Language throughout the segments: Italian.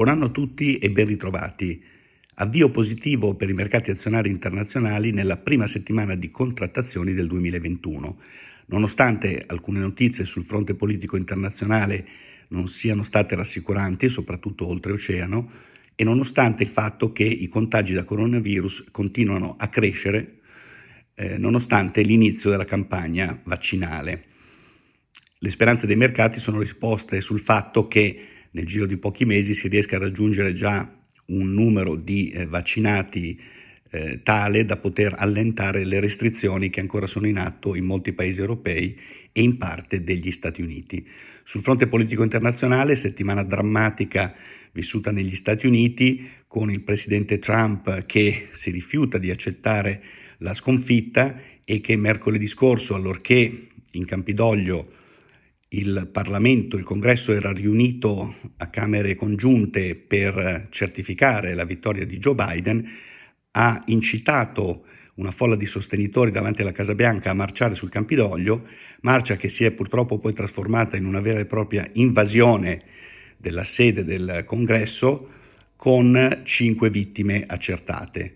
Buon anno a tutti e ben ritrovati. Avvio positivo per i mercati azionari internazionali nella prima settimana di contrattazioni del 2021. Nonostante alcune notizie sul fronte politico internazionale non siano state rassicuranti, soprattutto oltreoceano, e nonostante il fatto che i contagi da coronavirus continuano a crescere eh, nonostante l'inizio della campagna vaccinale. Le speranze dei mercati sono risposte sul fatto che nel giro di pochi mesi si riesca a raggiungere già un numero di eh, vaccinati eh, tale da poter allentare le restrizioni che ancora sono in atto in molti paesi europei e in parte degli Stati Uniti. Sul fronte politico internazionale, settimana drammatica vissuta negli Stati Uniti con il presidente Trump che si rifiuta di accettare la sconfitta e che mercoledì scorso, allorché in Campidoglio il Parlamento, il Congresso era riunito a Camere congiunte per certificare la vittoria di Joe Biden, ha incitato una folla di sostenitori davanti alla Casa Bianca a marciare sul Campidoglio, marcia che si è purtroppo poi trasformata in una vera e propria invasione della sede del Congresso con cinque vittime accertate.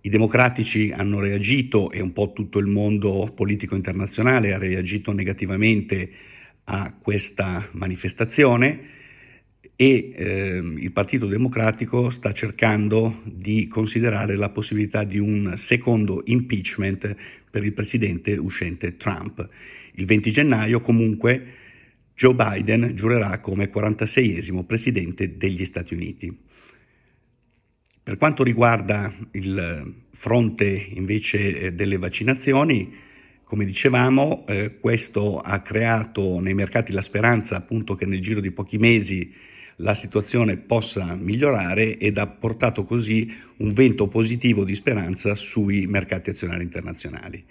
I democratici hanno reagito e un po' tutto il mondo politico internazionale ha reagito negativamente a questa manifestazione e eh, il Partito Democratico sta cercando di considerare la possibilità di un secondo impeachment per il presidente uscente Trump. Il 20 gennaio comunque Joe Biden giurerà come 46esimo presidente degli Stati Uniti. Per quanto riguarda il fronte invece eh, delle vaccinazioni, come dicevamo, eh, questo ha creato nei mercati la speranza appunto che nel giro di pochi mesi la situazione possa migliorare ed ha portato così un vento positivo di speranza sui mercati azionari internazionali.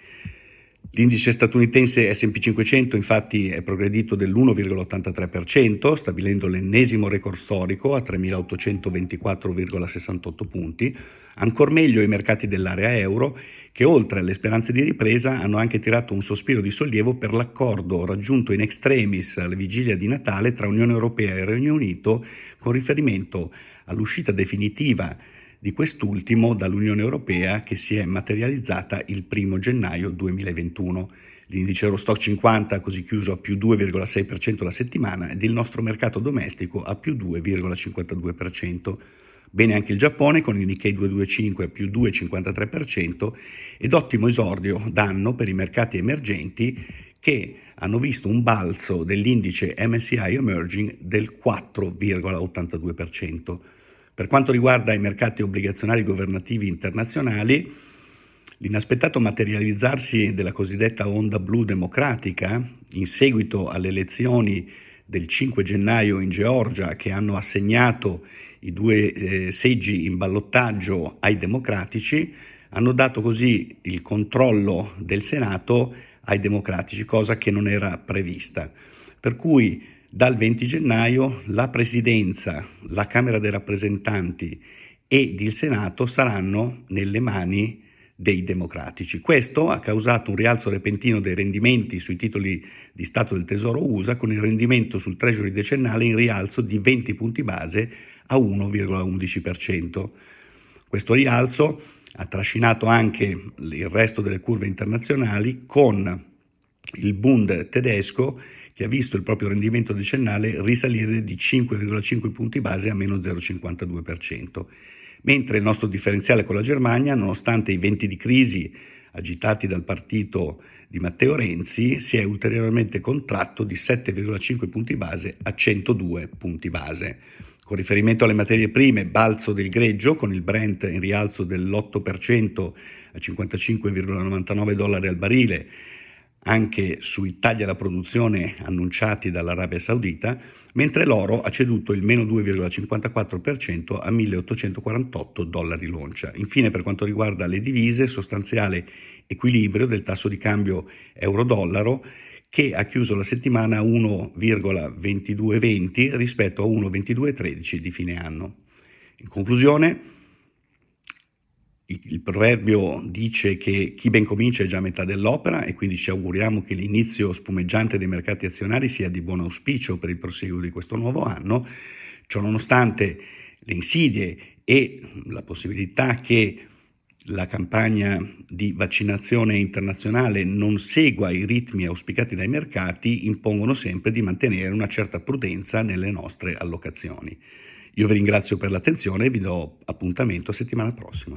L'indice statunitense SP 500 infatti è progredito dell'1,83%, stabilendo l'ennesimo record storico a 3.824,68 punti, ancor meglio i mercati dell'area euro che oltre alle speranze di ripresa hanno anche tirato un sospiro di sollievo per l'accordo raggiunto in extremis alla vigilia di Natale tra Unione Europea e Regno Unito con riferimento all'uscita definitiva di quest'ultimo dall'Unione Europea che si è materializzata il 1 gennaio 2021. L'indice Eurostock 50 ha così chiuso a più 2,6% la settimana ed il nostro mercato domestico a più 2,52%. Bene anche il Giappone con il Nikkei 225 a più 2,53% ed ottimo esordio d'anno per i mercati emergenti che hanno visto un balzo dell'indice MSCI Emerging del 4,82%. Per quanto riguarda i mercati obbligazionari governativi internazionali, l'inaspettato materializzarsi della cosiddetta onda blu democratica in seguito alle elezioni del 5 gennaio in Georgia che hanno assegnato i due eh, seggi in ballottaggio ai democratici, hanno dato così il controllo del Senato ai democratici, cosa che non era prevista. Per cui dal 20 gennaio la Presidenza, la Camera dei rappresentanti ed il Senato saranno nelle mani dei democratici. Questo ha causato un rialzo repentino dei rendimenti sui titoli di Stato del Tesoro USA con il rendimento sul Treasury decennale in rialzo di 20 punti base a 1,11%. Questo rialzo ha trascinato anche il resto delle curve internazionali con il Bund tedesco che ha visto il proprio rendimento decennale risalire di 5,5 punti base a meno 0,52%, mentre il nostro differenziale con la Germania, nonostante i venti di crisi agitati dal partito di Matteo Renzi, si è ulteriormente contratto di 7,5 punti base a 102 punti base. Con riferimento alle materie prime, balzo del greggio con il Brent in rialzo dell'8% a 55,99 dollari al barile anche sui tagli alla produzione annunciati dall'Arabia Saudita, mentre l'oro ha ceduto il meno 2,54% a 1.848 dollari l'oncia. Infine, per quanto riguarda le divise, sostanziale equilibrio del tasso di cambio euro-dollaro che ha chiuso la settimana a 1,2220 rispetto a 1,2213 di fine anno. In conclusione, il proverbio dice che chi ben comincia è già a metà dell'opera e quindi ci auguriamo che l'inizio spumeggiante dei mercati azionari sia di buon auspicio per il proseguo di questo nuovo anno. Ciononostante le insidie e la possibilità che la campagna di vaccinazione internazionale non segua i ritmi auspicati dai mercati impongono sempre di mantenere una certa prudenza nelle nostre allocazioni. Io vi ringrazio per l'attenzione e vi do appuntamento settimana prossima.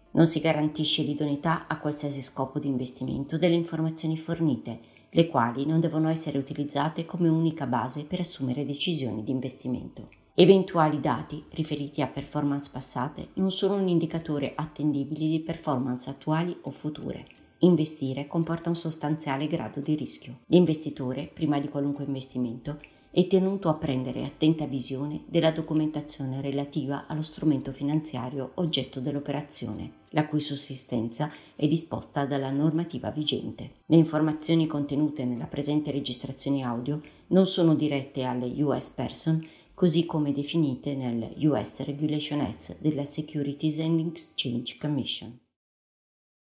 Non si garantisce l'idoneità a qualsiasi scopo di investimento delle informazioni fornite, le quali non devono essere utilizzate come unica base per assumere decisioni di investimento. Eventuali dati riferiti a performance passate non sono un indicatore attendibile di performance attuali o future. Investire comporta un sostanziale grado di rischio. L'investitore, prima di qualunque investimento, è tenuto a prendere attenta visione della documentazione relativa allo strumento finanziario oggetto dell'operazione, la cui sussistenza è disposta dalla normativa vigente. Le informazioni contenute nella presente registrazione audio non sono dirette alle US Person così come definite nel US Regulation Act della Securities and Exchange Commission.